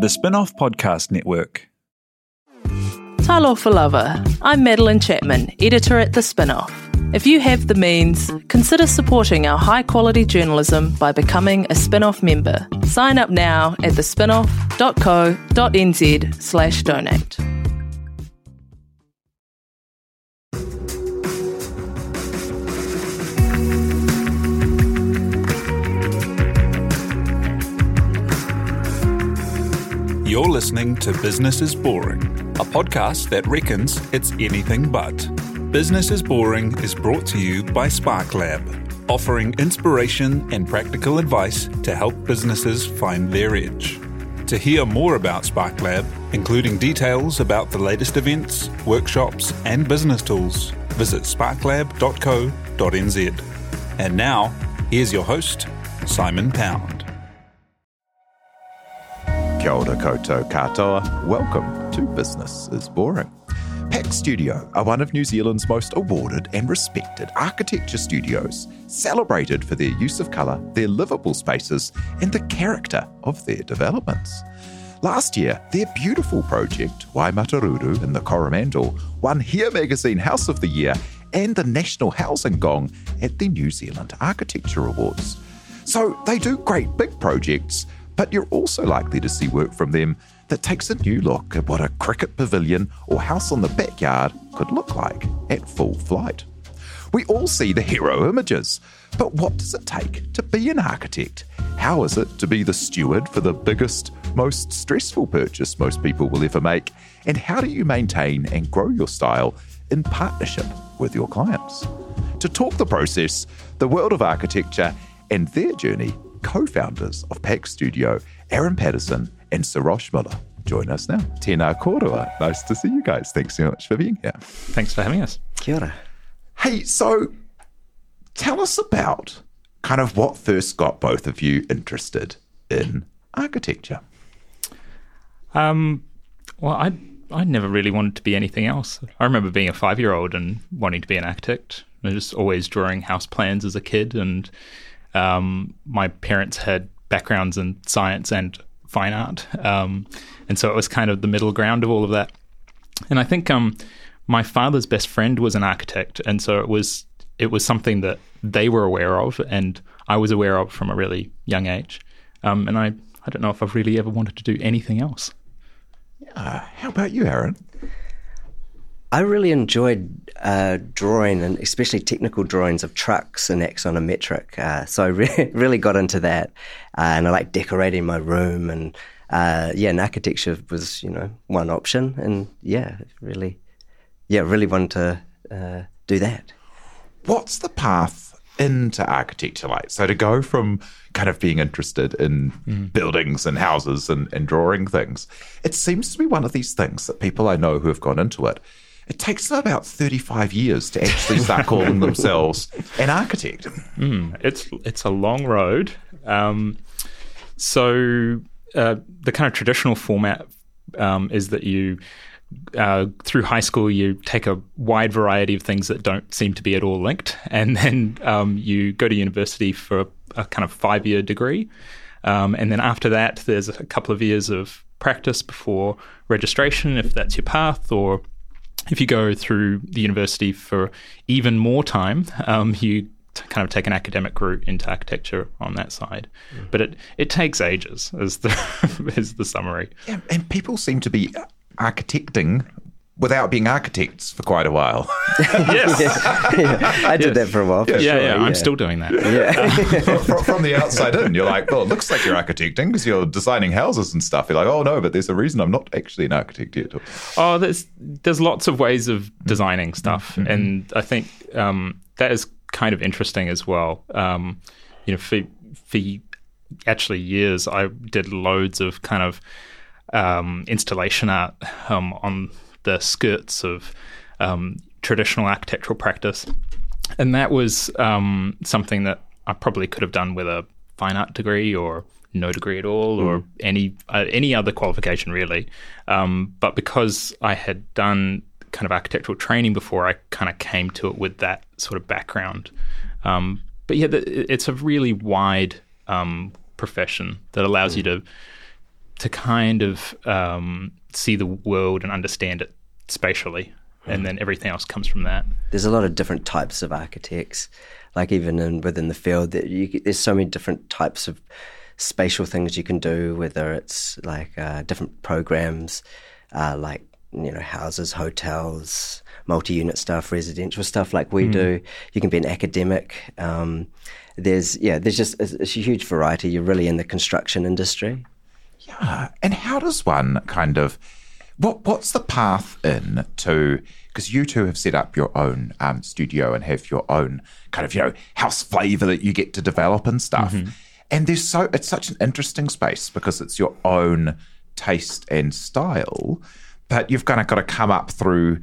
The Spinoff Podcast Network. Talofa Lava. I'm Madeleine Chapman, editor at The Spinoff. If you have the means, consider supporting our high quality journalism by becoming a Spinoff member. Sign up now at thespinoff.co.nz slash donate. You're listening to Business is Boring, a podcast that reckons it's anything but. Business is Boring is brought to you by Spark Lab, offering inspiration and practical advice to help businesses find their edge. To hear more about Spark Lab, including details about the latest events, workshops, and business tools, visit sparklab.co.nz. And now, here's your host, Simon Pound. Kia ora koutou katoa. Welcome to Business is Boring. PAC Studio are one of New Zealand's most awarded and respected architecture studios, celebrated for their use of colour, their livable spaces, and the character of their developments. Last year, their beautiful project, Waimataruru in the Coromandel, won Here Magazine House of the Year and the National Housing Gong at the New Zealand Architecture Awards. So they do great big projects, but you're also likely to see work from them that takes a new look at what a cricket pavilion or house on the backyard could look like at full flight. We all see the hero images, but what does it take to be an architect? How is it to be the steward for the biggest, most stressful purchase most people will ever make? And how do you maintain and grow your style in partnership with your clients? To talk the process, the world of architecture, and their journey co founders of PAC Studio, Aaron Paterson and Sarosh Mulla. Join us now. Tēnā korua. Nice to see you guys. Thanks so much for being here. Thanks for having us. Kia ora. Hey, so tell us about kind of what first got both of you interested in architecture. Um, well, I I never really wanted to be anything else. I remember being a five year old and wanting to be an architect. I was just always drawing house plans as a kid, and um, my parents had backgrounds in science and fine art, um, and so it was kind of the middle ground of all of that. And I think um, my father's best friend was an architect, and so it was it was something that they were aware of, and I was aware of from a really young age. Um, and I I don't know if I've really ever wanted to do anything else. Uh, how about you, Aaron? I really enjoyed uh, drawing and especially technical drawings of trucks and axonometric. Uh, so I re- really got into that. Uh, and I like decorating my room. And uh, yeah, and architecture was, you know, one option. And yeah, really, yeah, really wanted to uh, do that. What's the path into architecture like? So to go from kind of being interested in mm. buildings and houses and, and drawing things, it seems to be one of these things that people I know who have gone into it it takes them about 35 years to actually start calling themselves an architect. Mm, it's it's a long road. Um, so uh, the kind of traditional format um, is that you uh, through high school, you take a wide variety of things that don't seem to be at all linked, and then um, you go to university for a, a kind of five year degree. Um, and then after that, there's a couple of years of practice before registration, if that's your path, or if you go through the university for even more time, um, you t- kind of take an academic route into architecture on that side. Mm. But it, it takes ages, as the, is the summary. Yeah, and people seem to be architecting without being architects for quite a while. yes. yeah, I did yes. that for a while. For yeah, sure. yeah, I'm still doing that. Yeah. from, from, the outside in, you're like, well, it looks like you're architecting because you're designing houses and stuff. You're like, oh no, but there's a reason I'm not actually an architect yet. Oh, there's there's lots of ways of designing stuff, mm-hmm. and I think um, that is kind of interesting as well. Um, you know, for for actually years, I did loads of kind of um, installation art um, on the skirts of um, traditional architectural practice. And that was um, something that I probably could have done with a fine art degree or no degree at all, mm. or any uh, any other qualification really. Um, but because I had done kind of architectural training before, I kind of came to it with that sort of background. Um, but yeah, the, it's a really wide um, profession that allows mm. you to to kind of um, see the world and understand it spatially, and then everything else comes from that. There's a lot of different types of architects, like even in, within the field, that you, there's so many different types of spatial things you can do. Whether it's like uh, different programs, uh, like you know houses, hotels, multi-unit stuff, residential stuff, like we do. You can be an academic. Um, there's yeah, there's just it's, it's a huge variety. You're really in the construction industry. Yeah. And how does one kind of what what's the path in to because you two have set up your own um, studio and have your own kind of you know house flavor that you get to develop and stuff. And there's so it's such an interesting space because it's your own taste and style, but you've kind of got to come up through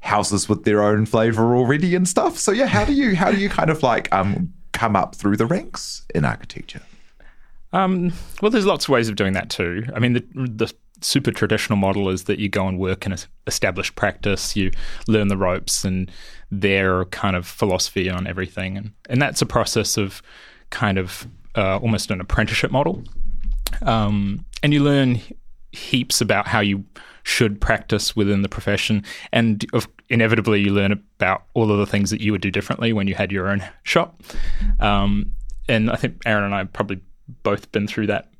houses with their own flavor already and stuff. So yeah, how do you how do you kind of like um come up through the ranks in architecture? Um, well, there's lots of ways of doing that too. I mean, the, the super traditional model is that you go and work in an established practice, you learn the ropes and their kind of philosophy on everything, and and that's a process of kind of uh, almost an apprenticeship model. Um, and you learn heaps about how you should practice within the profession, and of, inevitably you learn about all of the things that you would do differently when you had your own shop. Um, and I think Aaron and I probably both been through that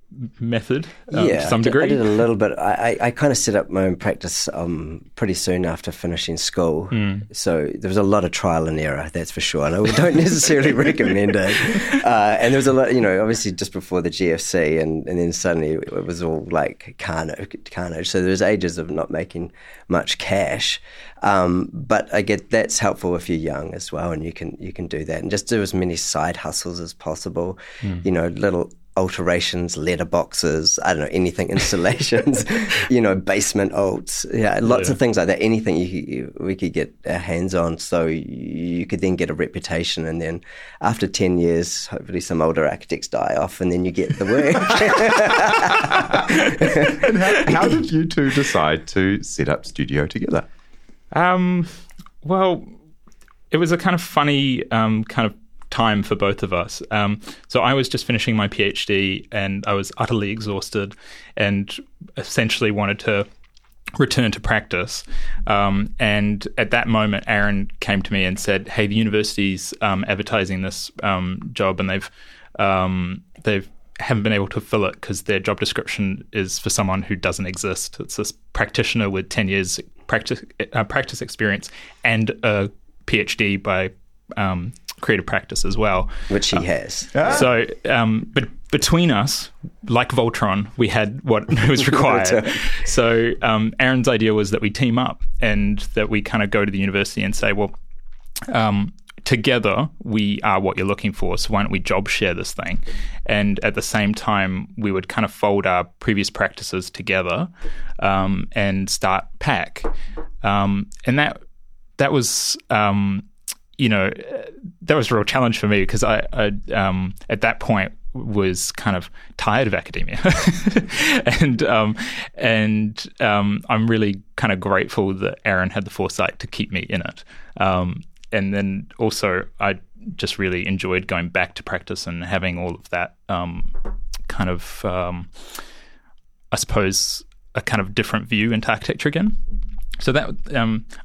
method um, to some I did- degree. I did a little bit. I, I, I kind of set up my own practice um, pretty soon after finishing school. Hmm. So there was a lot of trial and error, that's for sure. And I don't necessarily recommend it. Uh, and there was a lot, you know, obviously just before the GFC, and, and then suddenly it was all like carnage. carnage. So there was ages of not making much cash. Um, but I get that's helpful if you're young as well, and you can you can do that and just do as many side hustles as possible. You know, little alterations, letterboxes, I don't know, anything, installations, you know, basement alts, yeah, lots of things like that. Anything you, you, we could get our hands on, so you could then get a reputation, and then after ten years, hopefully some older architects die off, and then you get the work. And how, how did you two decide to set up studio together? Um, well, it was a kind of funny um, kind of time for both of us. Um, so I was just finishing my PhD and I was utterly exhausted and essentially wanted to return to practice. Um, and at that moment, Aaron came to me and said, "Hey, the university's um, advertising this um, job, and they've um, they've haven't been able to fill it because their job description is for someone who doesn't exist. It's this practitioner with ten years practice uh, practice experience and a PhD by um, creative practice as well. which he has. So, um, but between us, like Voltron, we had what was required. so, um, Aaron's idea was that we team up and that we kind of go to the university and say, well, um, together we are what you're looking for. So why don't we job share this thing? And at the same time, we would kind of fold our previous practices together um, and start Pac. Um, and that that was. Um, you know, that was a real challenge for me because I, I um, at that point was kind of tired of academia, and um, and um, I'm really kind of grateful that Aaron had the foresight to keep me in it. Um, and then also, I just really enjoyed going back to practice and having all of that um, kind of, um, I suppose, a kind of different view into architecture again. So that,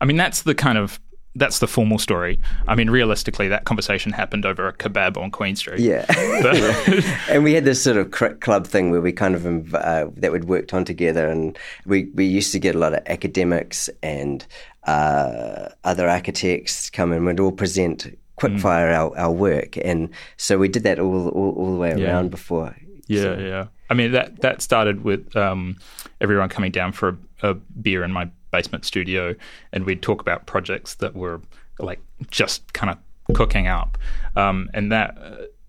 I mean, that's the kind of that's the formal story. I mean, realistically, that conversation happened over a kebab on Queen Street. Yeah. And we had this sort of club thing where we kind of uh, that we'd worked on together, and we we used to get a lot of academics and uh, other architects come and we'd all present quickfire our, our work, and so we did that all all, all the way Yeah. around before. Yeah, yeah. I mean that that started with um, everyone coming down for a, a beer in my basement studio, and we'd talk about projects that were like just kind of cooking up, um, and that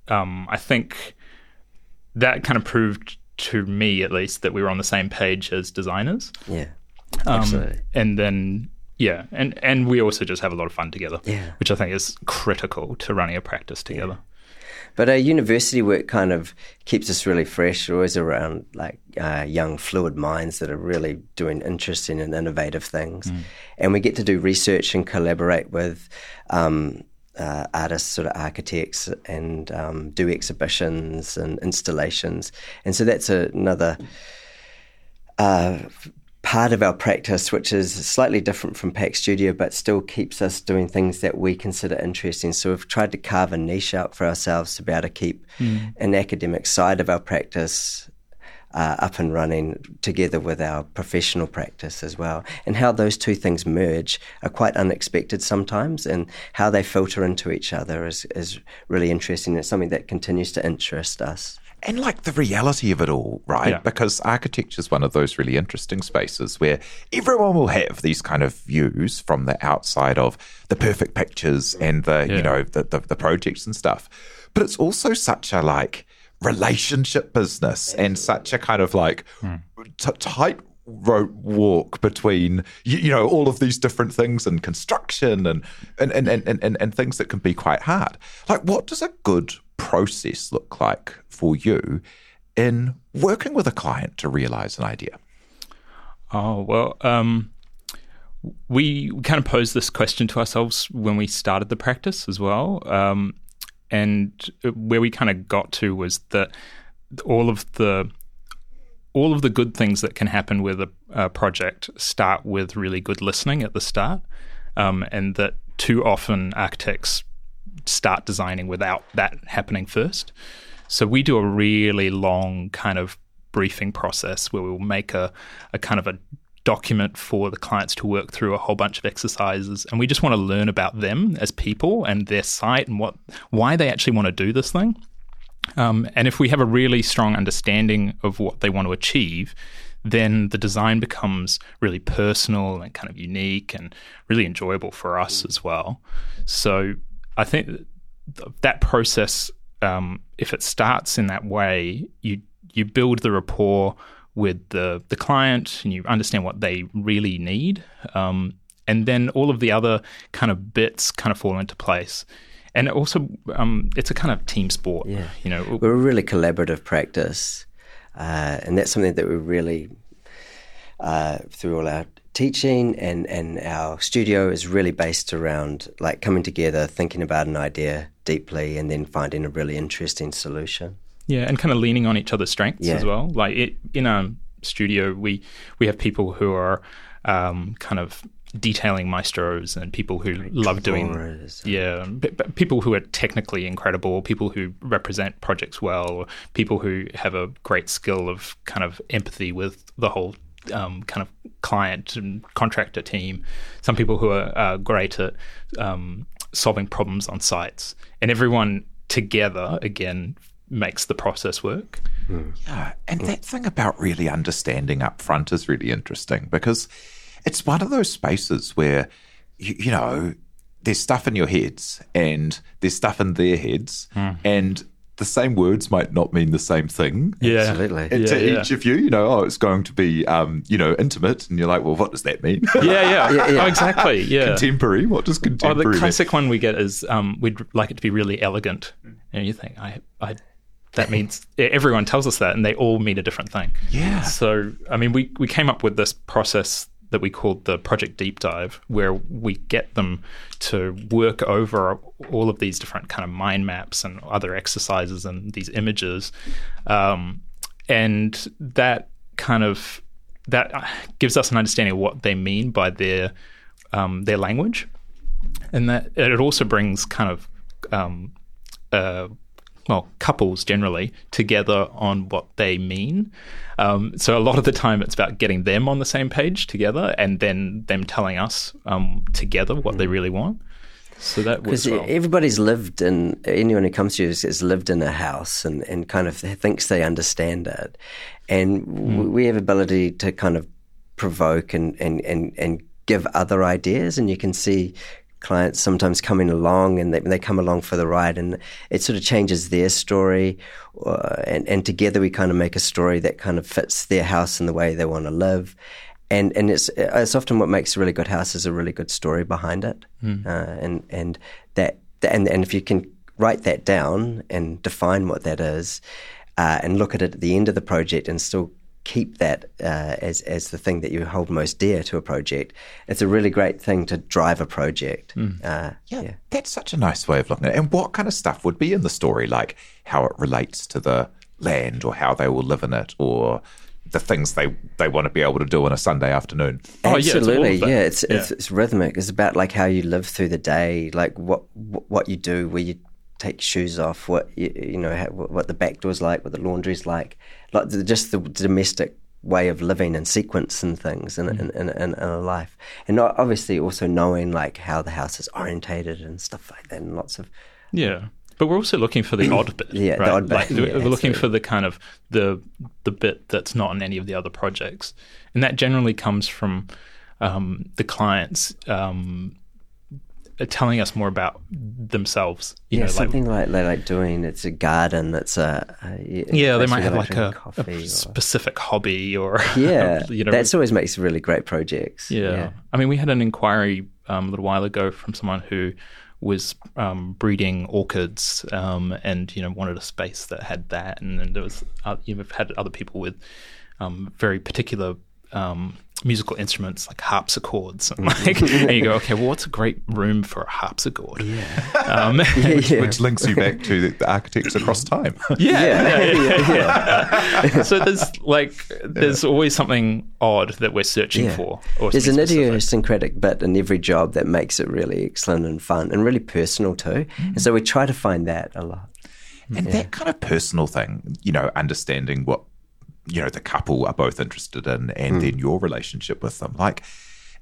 uh, um, I think that kind of proved to me at least that we were on the same page as designers, Yeah, um, absolutely. and then. Yeah, and, and we also just have a lot of fun together, Yeah. which I think is critical to running a practice together. But our university work kind of keeps us really fresh. We're always around like uh, young, fluid minds that are really doing interesting and innovative things, and we get to do research and collaborate with um, uh, artists, sort of architects, and um, do exhibitions and installations. And so that's another uh, part of our practice, which is slightly different from Pac Studio, but still keeps us doing things that we consider interesting. So we've tried to carve a niche out for ourselves to be able to keep mm. an academic side of our practice uh, up and running together with our professional practice as well. And how those two things merge are quite unexpected sometimes, and how they filter into each other is, is really interesting. It's something that continues to interest us and like the reality of it all, right? Yeah. Because architecture is one of those really interesting spaces where everyone will have these kind of views from the outside of the perfect pictures and the yeah. you know the, the, the projects and stuff. But it's also such a like relationship business and such a kind of like hmm. t- tight rope walk between you, you, know all of these different things and construction and and, and and and and things that can be quite hard. Like, what does a good process look like for you in working with a client to realize an idea? Oh, well, um, we kind of posed this question to ourselves when we started the practice as well. Um, and where we kind of got to was that all of the all of the good things that can happen with a, a project start with really good listening at the start, um, and that too often architects start designing without that happening first. So we do a really long kind of briefing process where we'll make a, a kind of a document for the clients to work through a whole bunch of exercises. And we just want to learn about them as people and their site and what why they actually want to do this thing. Um, and if we have a really strong understanding of what they want to achieve then the design becomes really personal and kind of unique and really enjoyable for us as well. So I think that process, um, if it starts in that way, you you build the rapport with the the client and you understand what they really need, um, and then all of the other kind of bits kind of fall into place. And also, um, it's a kind of team sport. Yeah, you know, we're a really collaborative practice, uh, and that's something that we really uh, through all our teaching and, and our studio is really based around like coming together, thinking about an idea deeply, and then finding a really interesting solution. Yeah, and kind of leaning on each other's strengths yeah. as well. Like it, in our studio, we we have people who are um, kind of detailing maestros and people who love doing yeah people who are technically incredible people who represent projects well or people who have a great skill of kind of empathy with the whole um, kind of client and contractor team, some people who are uh, great at um, solving problems on sites, and everyone together again makes the process work. Mm. Yeah, and mm. that thing about really understanding up front is really interesting because it's one of those spaces where you, you know there's stuff in your heads and there's stuff in their heads, mm. and the same words might not mean the same thing. Yeah, absolutely. And yeah, to yeah. each of you, you know, oh, it's going to be, um, you know, intimate, and you're like, well, what does that mean? yeah, yeah, yeah, yeah. Oh, exactly. Yeah, contemporary. What does contemporary? Oh, the classic mean? one we get is um, we'd like it to be really elegant, and you think, I, I that means everyone tells us that and they all mean a different thing. Yeah. So, I mean, we, we came up with this process that we called the Project Deep Dive, where we get them to work over all of these different kind of mind maps and other exercises and these images, um, and that kind of that gives us an understanding of what they mean by their um, their language, and that it also brings kind of um, uh, well, couples generally together on what they mean. Um, so a lot of the time, it's about getting them on the same page together, and then them telling us um, together what mm. they really want. So that because well. everybody's lived in anyone who comes to you has lived in a house and, and kind of thinks they understand it, and mm. we have ability to kind of provoke and, and, and, and give other ideas, and you can see clients sometimes coming along and they, they come along for the ride and it sort of changes their story uh, and, and together we kind of make a story that kind of fits their house and the way they want to live and and it's it's often what makes a really good house is a really good story behind it mm. uh, and and that and and if you can write that down and define what that is uh, and look at it at the end of the project and still keep that uh, as as the thing that you hold most dear to a project. It's a really great thing to drive a project. Mm. Uh, yeah, yeah, that's such a nice way of looking at it. And what kind of stuff would be in the story, like how it relates to the land, or how they will live in it, or the things they they want to be able to do on a Sunday afternoon. Oh, yeah, it's Absolutely, yeah. It's, Yeah. it's it's rhythmic. It's about like how you live through the day, like what what you do, where you take your shoes off, what you, you know, how, what the back door's like, what the laundry's like, like just the domestic way of living and sequence and things in, in, in, in, in a life, and obviously also knowing like how the house is orientated and stuff like that, and lots of Yeah. But we're also looking for the odd bit. Yeah, the right? odd bit, Like, we're yeah, we're looking absolutely. for the kind of the the bit that's not in any of the other projects, and that generally comes from um, the clients um, telling us more about themselves. You yeah, know, something like they like doing. It's a garden. It's a, a yeah, they might have like a, a specific hobby or yeah, you know, that's always makes really great projects. Yeah. I mean, we had an inquiry um, a little while ago from someone who was um, breeding orchids um, and, you know, wanted a space that had that. And then there was, uh, you've had other people with um, very particular um, musical instruments like harpsichords. And, like, and you go, okay, well, what's a great room for a harpsichord? Yeah. Um, yeah, yeah. Which links you back to the, architects across time. yeah, yeah, so there's like there's always something odd that we're searching for. Or There's an specific. idiosyncratic bit in every job that makes it really excellent and fun and really personal too. And so we try to find that a lot. And that kind of personal thing, you know, understanding what, you know, the couple are both interested in and then your relationship with them. Like,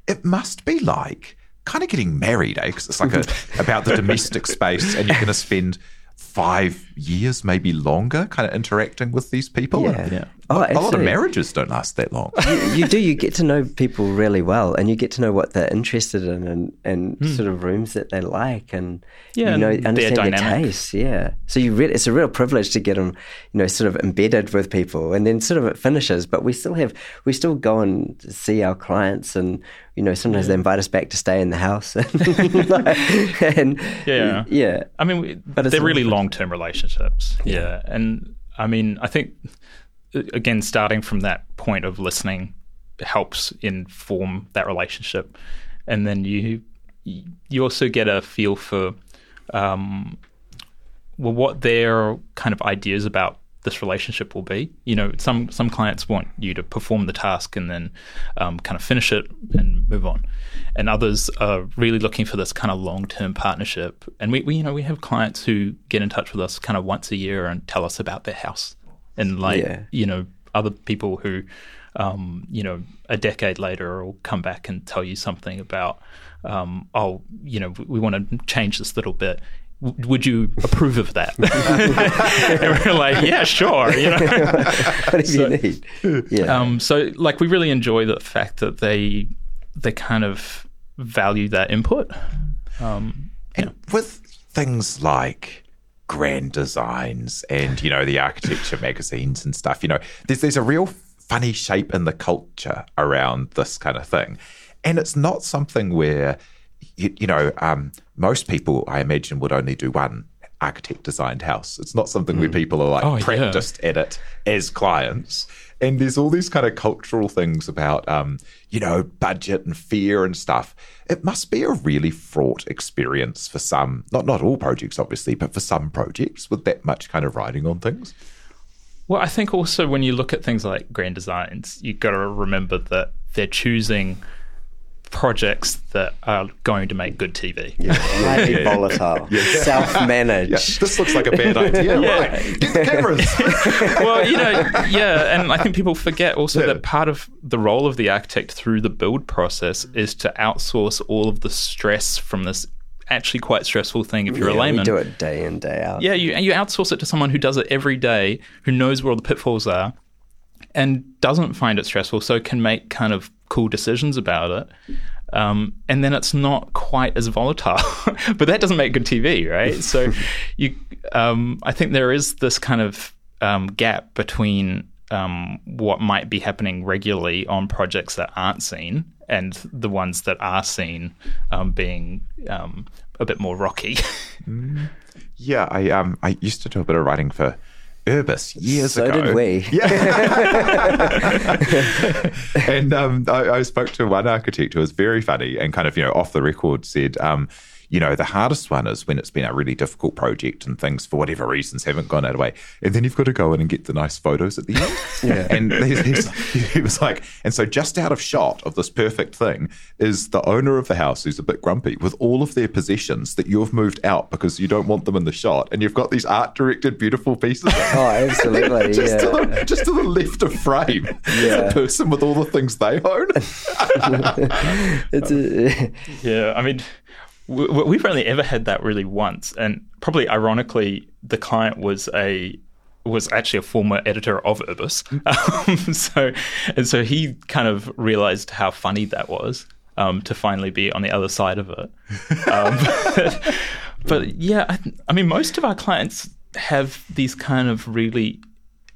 it must be like kind of getting married, eh? Because it's like a, about the domestic space and you're going to spend five years, maybe longer, kind of interacting with these people. Yeah. Yeah. A- Oh, a lot of marriages don't last that long. you do you get to know people really well and you get to know what they're interested in and, and hmm. sort of rooms that they like and Yeah, you know and understand their, dynamic. tastes yeah so you really it's a real privilege to get them you know sort of embedded with people and then sort of it finishes but we still have we still go and see our clients and you know sometimes they invite us back to stay in the house and Yeah. yeah I mean, we, But they're really long term relationships. Yeah. And I mean, I think, again, starting from that point of listening helps inform that relationship. And then you you also get a feel for, um, well, what their kind of ideas about this relationship will be. You know, some some clients want you to perform the task and then um, kind of finish it and move on, and others are really looking for this kind of long term partnership. And we, we, you know, we have clients who get in touch with us kind of once a year and tell us about their house, and like Yeah. you know, other people who. Um, you know, a decade later, will come back and tell you something about, um, oh, you know, we, we want to change this little bit. W- would you approve of that? and we're like, yeah, sure. You know? whatever you need yeah um, so, like, we really enjoy the fact that they they kind of value that input. Um, And with things like grand designs and, you know, the architecture magazines and stuff, you know, there's, there's a real funny shape in the culture around this kind of thing. And it's not something where, you, you know, um, most people, I imagine, would only do one architect designed house. It's not something where people are like Oh, yeah. practiced at it as clients. And there's all these kind of cultural things about, um, you know, budget and fear and stuff. It must be a really fraught experience for some, not not all projects, obviously, but for some projects with that much kind of riding on things. well, I think also when you look at things like grand designs, you've got to remember that they're choosing projects that are going to make good TV. highly volatile self-managed Yeah, this looks like a bad idea. Right, get the cameras. well, you know, yeah, and I think people forget also Yeah. that part of the role of the architect through the build process is to outsource all of the stress from this actually quite stressful thing if you're a Yeah, we layman. do it day in day out Yeah, you you outsource it to someone who does it every day, who knows where all the pitfalls are, and doesn't find it stressful, so can make kind of cool decisions about it. Um, and then it's not quite as volatile, but that doesn't make good TV, right? So, you, um, I think there is this kind of um, gap between um, what might be happening regularly on projects that aren't seen and the ones that are seen um, being um, a bit more rocky. yeah, I um I used to do a bit of writing for Urbis years so ago. did we Yeah. and um, I, I spoke to one architect who was very funny and kind of, you know, off the record said, um, you know, the hardest one is when it's been a really difficult project and things for whatever reasons haven't gone out of way. And then you've got to go in and get the nice photos at the end. yeah. And he was like, and so just out of shot of this perfect thing is the owner of the house who's a bit grumpy with all of their possessions that you've moved out because you don't want them in the shot. And you've got these art directed, beautiful pieces. oh, absolutely. just, yeah. to the, just to the left of frame yeah. is person with all the things they own. it's a, yeah, I mean, we've only ever had that really once, and probably ironically, the client was a was actually a former editor of Urbis, um, so and so he kind of realized how funny that was um, to finally be on the other side of it. Um, but, but, yeah, I, I, mean, most of our clients have these kind of really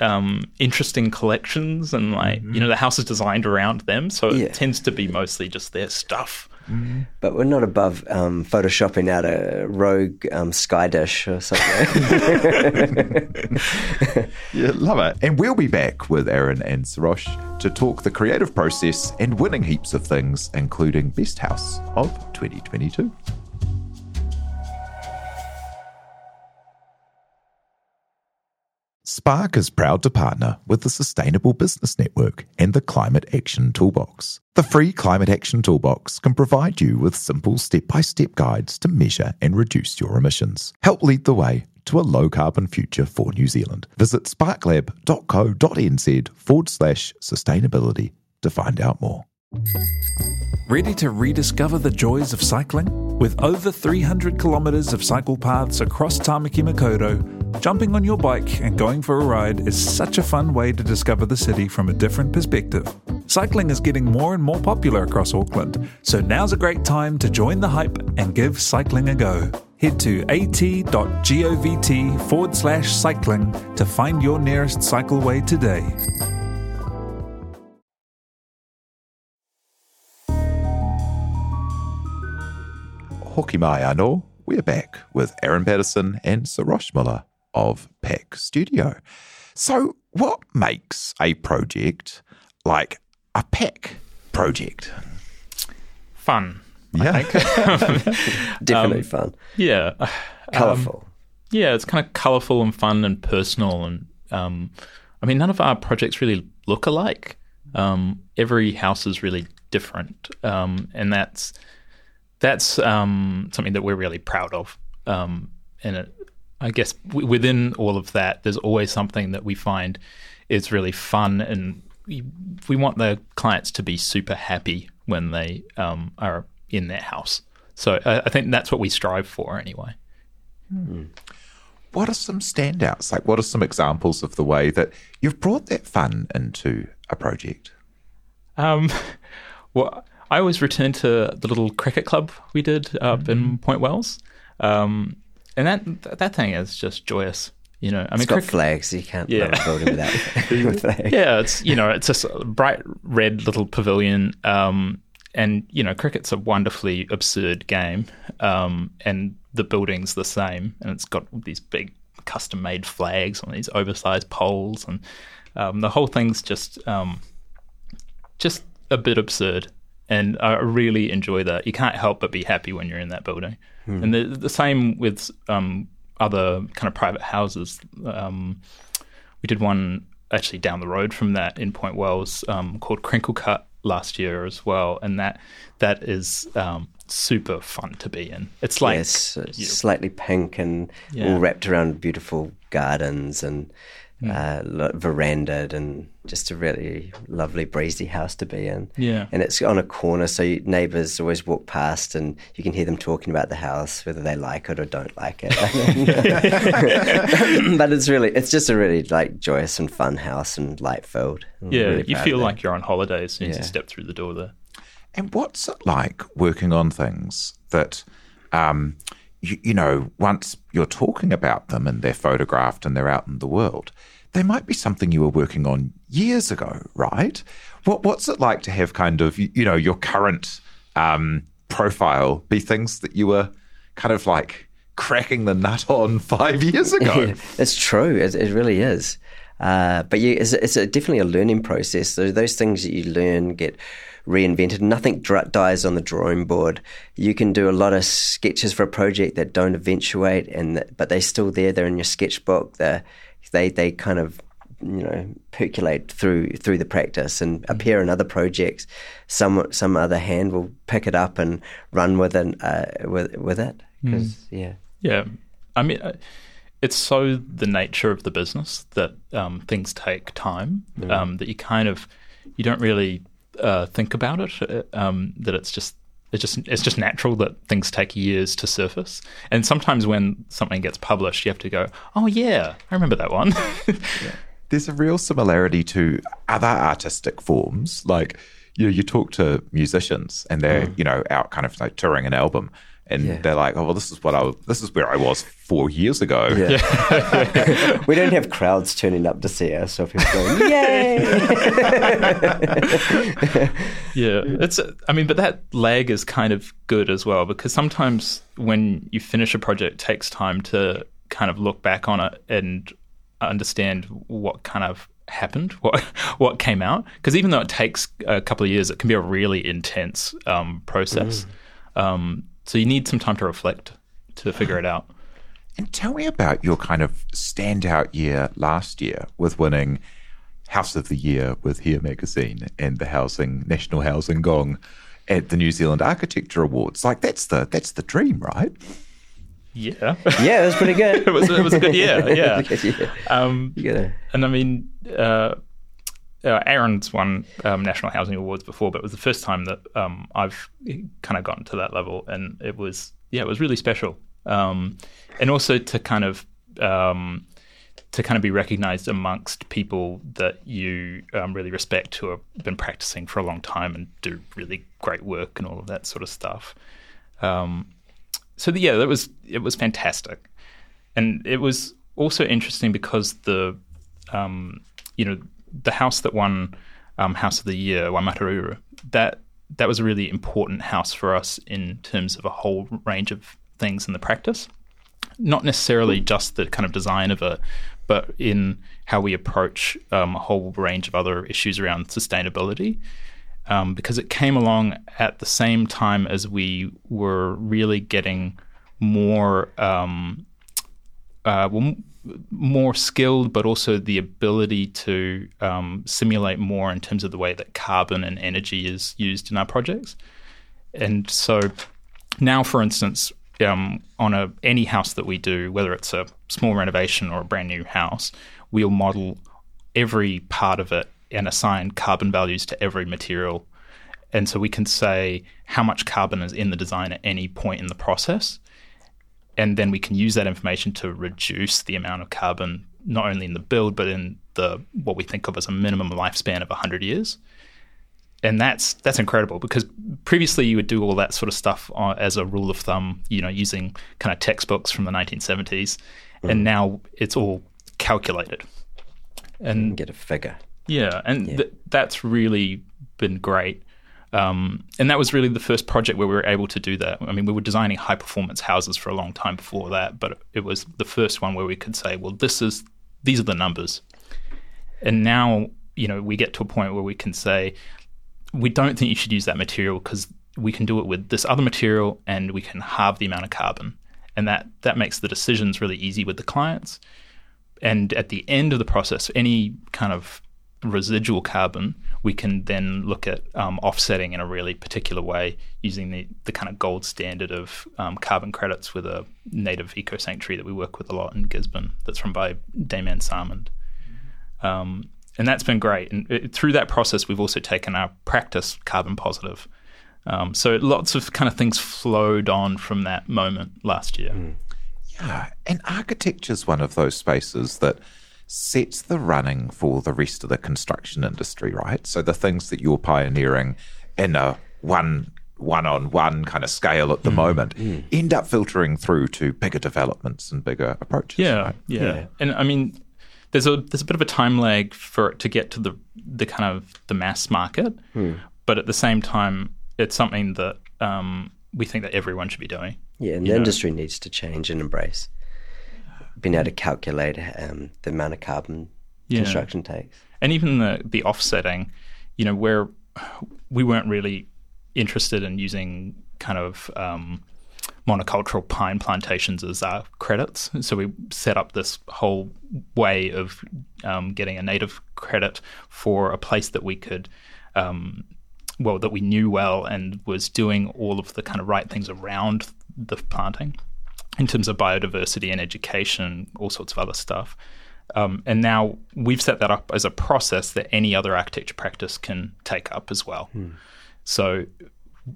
um, interesting collections, and like mm-hmm. you know, the house is designed around them, so yeah. it tends to be mostly just their stuff. Mm-hmm. But we're not above um, photoshopping out a rogue um, sky dish or something. yeah, love it. And we'll be back with Aaron and Sarosh to talk the creative process and winning heaps of things, including Best House of 2022. Spark is proud to partner with the Sustainable Business Network and the Climate Action Toolbox. The free Climate Action Toolbox can provide you with simple step by step guides to measure and reduce your emissions. Help lead the way to a low carbon future for New Zealand. Visit sparklab.co.nz forward slash sustainability to find out more. Ready to rediscover the joys of cycling? With over 300 kilometres of cycle paths across Tamaki Makaurau, jumping on your bike and going for a ride is such a fun way to discover the city from a different perspective. Cycling is getting more and more popular across Auckland, so now's a great time to join the hype and give cycling a go. Head to at.govt forward slash cycling to find your nearest cycleway today. Hoki mai anō. We're back with Aaron Paterson and Sarosh Mulla of Pac Studio. So, what makes a project like a Pac project? Fun. Yeah. Definitely um, fun. Yeah. Colourful. Um, yeah, it's kind of colourful and fun and personal. And um, I mean, none of our projects really look alike. Um, every house is really different. Um, and that's that's um, something that we're really proud of. Um, and it, I guess w- within all of that, there's always something that we find is really fun, and we, we want the clients to be super happy when they um, are in their house. So I, I, think that's what we strive for, anyway. Hmm. What are some standouts? Like, what are some examples of the way that you've brought that fun into a project? Um, well, I always return to the little cricket club we did up mm-hmm. in Point Wells, um, and that that thing is just joyous. You know, I mean, it's got cricket, flags. You can't yeah. a building without flags. Yeah, it's you know, it's a bright red little pavilion. Um, and you know, cricket's a wonderfully absurd game, um, and the building's the same, and it's got these big custom-made flags on these oversized poles, and um, the whole thing's just um, just a bit absurd and I really enjoy that. You can't help but be happy when you're in that building. Hmm. And the, the same with um, other kind of private houses. Um, we did one actually down the road from that in Point Wells um, called Crinkle Cut last year as well, and that that is um, super fun to be in. It's like yes, it's slightly pink and yeah. all wrapped around beautiful gardens and mm. uh, verandaed and just a really lovely breezy house to be in. Yeah. And it's on a corner, so neighbours always walk past and you can hear them talking about the house, whether they like it or don't like it. but it's really, it's just a really like joyous and fun house and light filled. Yeah, really you feel like you're on holiday as soon as yeah. you step through the door there. And what's it like working on things that, um, you, you know, once you're talking about them and they're photographed and they're out in the world, they might be something you were working on years ago, right? What What's it like to have kind of you know your current um, profile be things that you were kind of like cracking the nut on five years ago? it's true. It, it really is. Uh, but yeah, it's, it's a, definitely a learning process. So those things that you learn get reinvented. Nothing dr- dies on the drawing board. You can do a lot of sketches for a project that don't eventuate, and that, but they're still there. They're in your sketchbook. They they they kind of you know percolate through through the practice and mm. appear in other projects. Some some other hand will pick it up and run with it uh, with with it because mm. yeah yeah. I mean. Uh, it's so the nature of the business that um, things take time mm. um, that you kind of you don't really uh, think about it. Uh, um, that it's just it's just it's just natural that things take years to surface. And sometimes when something gets published, you have to go, "Oh yeah, I remember that one." yeah. There's a real similarity to other artistic forms, like you know, you talk to musicians and they're mm. you know out kind of like touring an album and yeah. they're like, "Oh, well, this is what I was, this is where I was four years ago." Yeah. we don't have crowds turning up to see us, so people going, "Yay!" yeah, it's. I mean, but that lag is kind of good as well because sometimes when you finish a project, it takes time to kind of look back on it and understand what kind of happened, what what came out. Because even though it takes a couple of years, it can be a really intense um, process. Mm. Um, so you need some time to reflect to figure it out. And tell me about your kind of standout year last year with winning House of the Year with Here Magazine and the Housing National Housing Gong at the New Zealand Architecture Awards. Like that's the that's the dream, right? Yeah, yeah, it was pretty good. it was it was a good year. Yeah, um, gotta... and I mean, uh, uh, Aaron's won um, National Housing Awards before, but it was the first time that um, I've kind of gotten to that level, and it was yeah, it was really special, um, and also to kind of um, to kind of be recognised amongst people that you um, really respect who have been practicing for a long time and do really great work and all of that sort of stuff. Um, so the, yeah, that was it was fantastic, and it was also interesting because the you know the house that won um, House of the Year, Waimataruru, that that was a really important house for us in terms of a whole range of things in the practice. Not necessarily just the kind of design of it, but in how we approach um, a whole range of other issues around sustainability. Um, because it came along at the same time as we were really getting more um, uh, well, more skilled, but also the ability to um, simulate more in terms of the way that carbon and energy is used in our projects. And so now, for instance, um, on a any house that we do, whether it's a small renovation or a brand new house, we'll model every part of it and assign carbon values to every material. And so we can say how much carbon is in the design at any point in the process and then we can use that information to reduce the amount of carbon not only in the build but in the what we think of as a minimum lifespan of 100 years. And that's that's incredible because previously you would do all that sort of stuff as a rule of thumb you know using kind of textbooks from the 1970s mm-hmm. and now it's all calculated. And get a figure. Yeah and yeah. Th- that's really been great um, and that was really the first project where we were able to do that. I mean, we were designing high performance houses for a long time before that, but it was the first one where we could say, well, this is these are the numbers. And now, you know, we get to a point where we can say, we don't think you should use that material because we can do it with this other material and we can halve the amount of carbon. And that that makes the decisions really easy with the clients. And at the end of the process, any kind of residual carbon, we can then look at um, offsetting in a really particular way using the, the kind of gold standard of um, carbon credits with a native eco sanctuary that we work with a lot in Gisborne that's run by Damian Sarmond. Um, and that's been great. And it, through that process, we've also taken our practice carbon positive. Um, so lots of kind of things flowed on from that moment last year. Mm. Yeah, and architecture is one of those spaces that – sets the running for the rest of the construction industry, right? So the things that you're pioneering in a one one on one kind of scale at the mm, moment mm. end up filtering through to bigger developments and bigger approaches. Yeah, right? yeah, yeah. And I mean there's a there's a bit of a time lag for it to get to the the kind of the mass market, mm. but at the same time, it's something that um, we think that everyone should be doing. Yeah, and the know? industry needs to change and embrace being able to calculate um, the amount of carbon Yeah. construction takes. and even the the offsetting, you know, where we weren't really interested in using kind of um, monocultural pine plantations as our credits. So we set up this whole way of um, getting a native credit for a place that we could. Um, well, that we knew well and was doing all of the kind of right things around the planting in terms of biodiversity and education, all sorts of other stuff. Um, and now we've set that up as a process that any other architecture practice can take up as well. So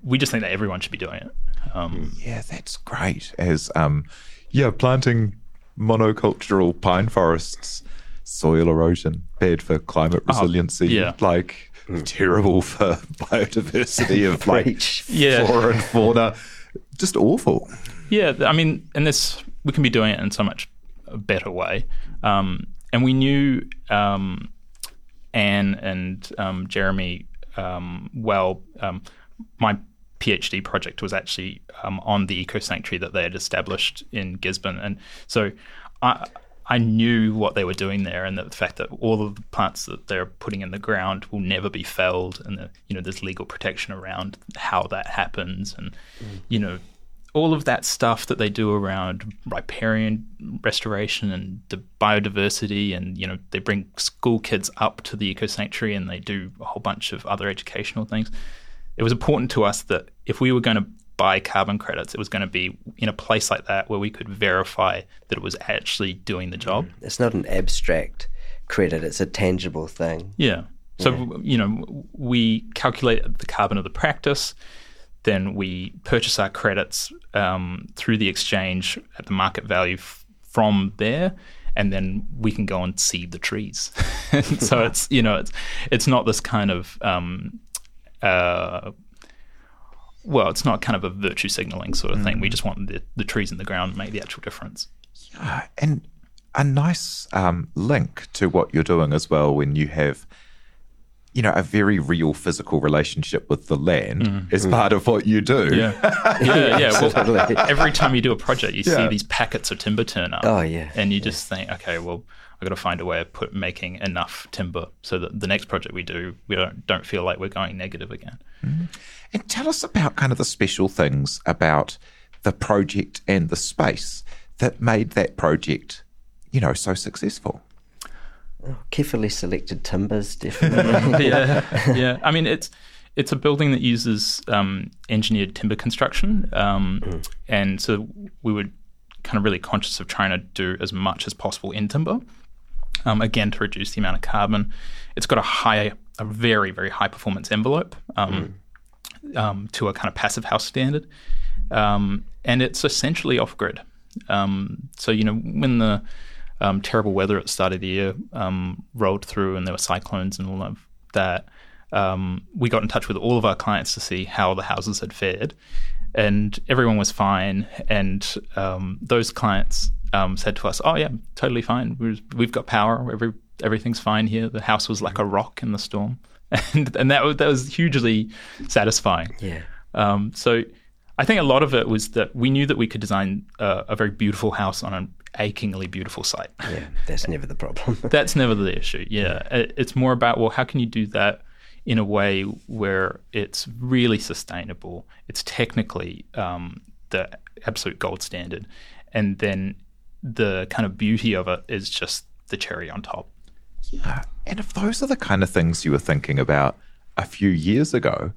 we just think that everyone should be doing it. Um, Yeah, that's great. As um, yeah, planting monocultural pine forests, soil erosion, bad for climate resiliency, yeah. like terrible for biodiversity of like Yeah. flora and fauna. Just awful. Yeah, I mean, and this we can be doing it in so much a better way. Um, and we knew um, Anne and um, Jeremy um, well. Um, my PhD project was actually um, on the eco sanctuary that they had established in Gisborne, and so I. I knew what they were doing there, and the fact that all of the plants that they're putting in the ground will never be felled, and the, you know there's legal protection around how that happens, and you know all of that stuff that they do around riparian restoration and the biodiversity and you know they bring school kids up to the eco sanctuary and they do a whole bunch of other educational things it was important to us that if we were going to buy carbon credits it was going to be in a place like that where we could verify that it was actually doing the job It's not an abstract credit; it's a tangible thing. yeah. So you know, we calculate the carbon of the practice, then we purchase our credits um, through the exchange at the market value f- from there, and then we can go and seed the trees. so it's you know it's it's not this kind of um, uh, well, it's not kind of a virtue signaling sort of thing. We just want the, the trees in the ground to make the actual difference. Uh, and a nice um, link to what you're doing as well when you have you know a very real physical relationship with the land mm. as part of what you do Yeah, yeah, yeah. Well, Totally. every time you do a project, you Yeah. see these packets of timber turn up. Oh, yeah. and you just think, okay, well, I've got to find a way of put making enough timber so that the next project we do, we don't don't feel like we're going negative again. Mm-hmm. And tell us about kind of the special things about the project and the space that made that project, you know, so successful. Carefully selected timbers, definitely. yeah, yeah. I mean, it's it's a building that uses um, engineered timber construction, um, and so we were kind of really conscious of trying to do as much as possible in timber. Um, again, to reduce the amount of carbon. It's got a high, a very, very high performance envelope um, um, to a kind of passive house standard, um, and it's essentially off grid. Um, so you know when the um, terrible weather at the start of the year um, rolled through, and there were cyclones and all of that. Um, we got in touch with all of our clients to see how the houses had fared, and everyone was fine. And um, those clients um, said to us, "Oh yeah, totally fine. We're, we've got power. Every everything's fine here. The house was like a rock in the storm." And, and that was that was hugely satisfying. yeah. Um, so I think a lot of it was that we knew that we could design uh, a very beautiful house on an achingly beautiful site. Yeah, that's never the problem. That's never the issue. Yeah, It- it's more about well, how can you do that in a way where it's really sustainable? It's technically um, the absolute gold standard, and then the kind of beauty of it is just the cherry on top. Yeah. And if those are the kind of things you were thinking about a few years ago,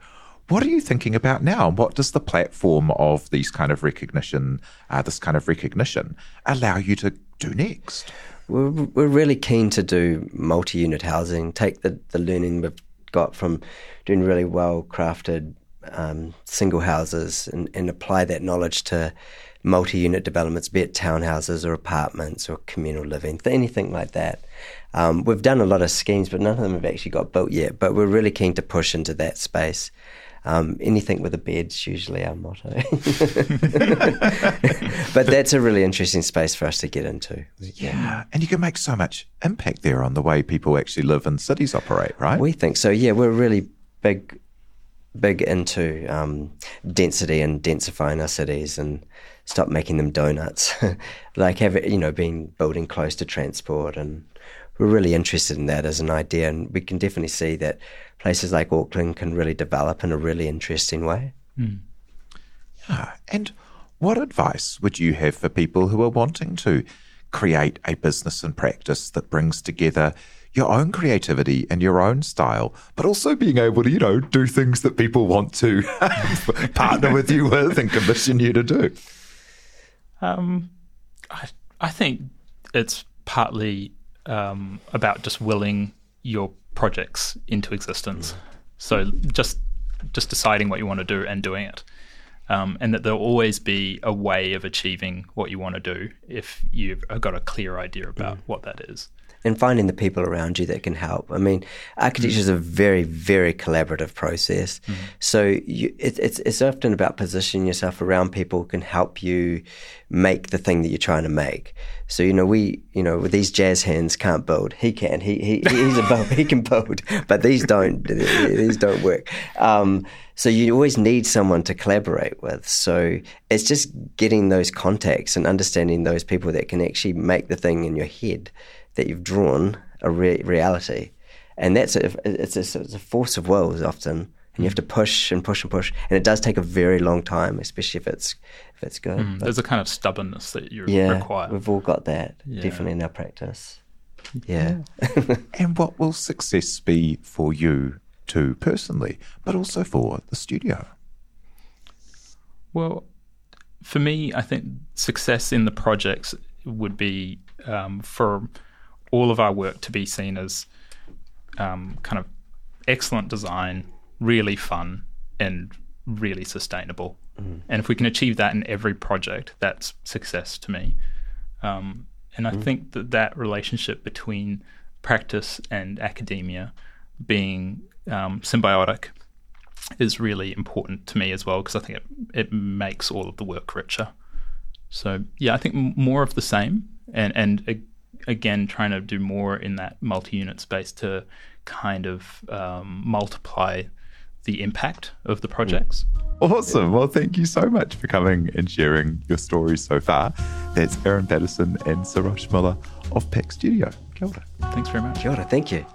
what are you thinking about now? And what does the platform of these kind of recognition, uh, this kind of recognition, allow you to do next? We're, we're really keen to do multi unit housing, take the, the learning we've got from doing really well crafted um, single houses and, and apply that knowledge to multi unit developments, be it townhouses or apartments or communal living, anything like that. Um, we've done a lot of schemes, but none of them have actually got built yet. But we're really keen to push into that space. Um, anything with a bed's usually our motto. but that's a really interesting space for us to get into. Yeah. And you can make so much impact there on the way people actually live and cities operate, right? We think so. Yeah, we're really big, big into um, density and densifying our cities and stop making them donuts. like have you know, being building close to transport and we're really interested in that as an idea, and we can definitely see that places like Auckland can really develop in a really interesting way. Mm. Yeah, and what advice would you have for people who are wanting to create a business and practice that brings together your own creativity and your own style, but also being able to, you know, do things that people want to partner with you with and commission you to do? Um, I, I think it's partly um, about just willing your projects into existence. So just just deciding what you want to do and doing it. Um, and that there'll always be a way of achieving what you want to do if you've got a clear idea about mm. what that is and finding the people around you that can help. I mean, architecture mm. is a very, very collaborative process. Mm. So you, it, it's it's often about positioning yourself around people who can help you make the thing that you're trying to make. So you know, we you know, these jazz hands can't build. He can. He he he's a build. he can build, but these don't. these don't work. Um, so you always need someone to collaborate with. So it's just getting those contacts and understanding those people that can actually make the thing in your head that you've drawn a re- reality, and that's a, it's, a, it's a force of will often, and you have to push and push and push, and it does take a very long time, especially if it's if it's good. Mm, there's a kind of stubbornness that you yeah, require. We've all got that yeah. definitely in our practice. Yeah. yeah. and what will success be for you too personally, but also for the studio? Well, for me, I think success in the projects would be um, for all of our work to be seen as um, kind of excellent design, really fun, and really sustainable. Mm. And if we can achieve that in every project, that's success to me. Um, and I mm. think that that relationship between practice and academia being um, symbiotic is really important to me as well because I think it, it makes all of the work richer. So yeah, I think more of the same, and and again trying to do more in that multi-unit space to kind of um, multiply the impact of the projects. Mm. Awesome. Well, thank you so much for coming and sharing your stories so far. That's Aaron Paterson and Sarosh Mulla of Pac Studio. Kia ora. Thanks very much. Kia ora. Thank you.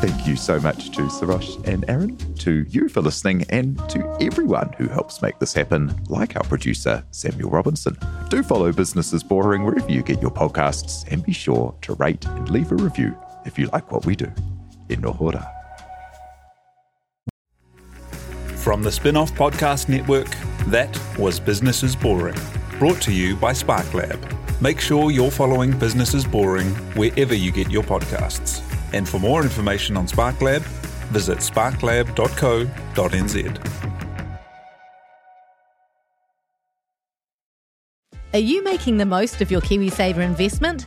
Thank you so much to Sarosh and Aaron, to you for listening, and to everyone who helps make this happen, like our producer, Samuel Robinson. Do follow Business is Boring wherever you get your podcasts, and be sure to rate and leave a review if you like what we do. E nohora. From the Spinoff Podcast Network, that was Business is Boring, brought to you by SparkLab. Make sure you're following Business is Boring wherever you get your podcasts. And for more information on SparkLab, visit sparklab.co.nz. Are you making the most of your KiwiSaver investment?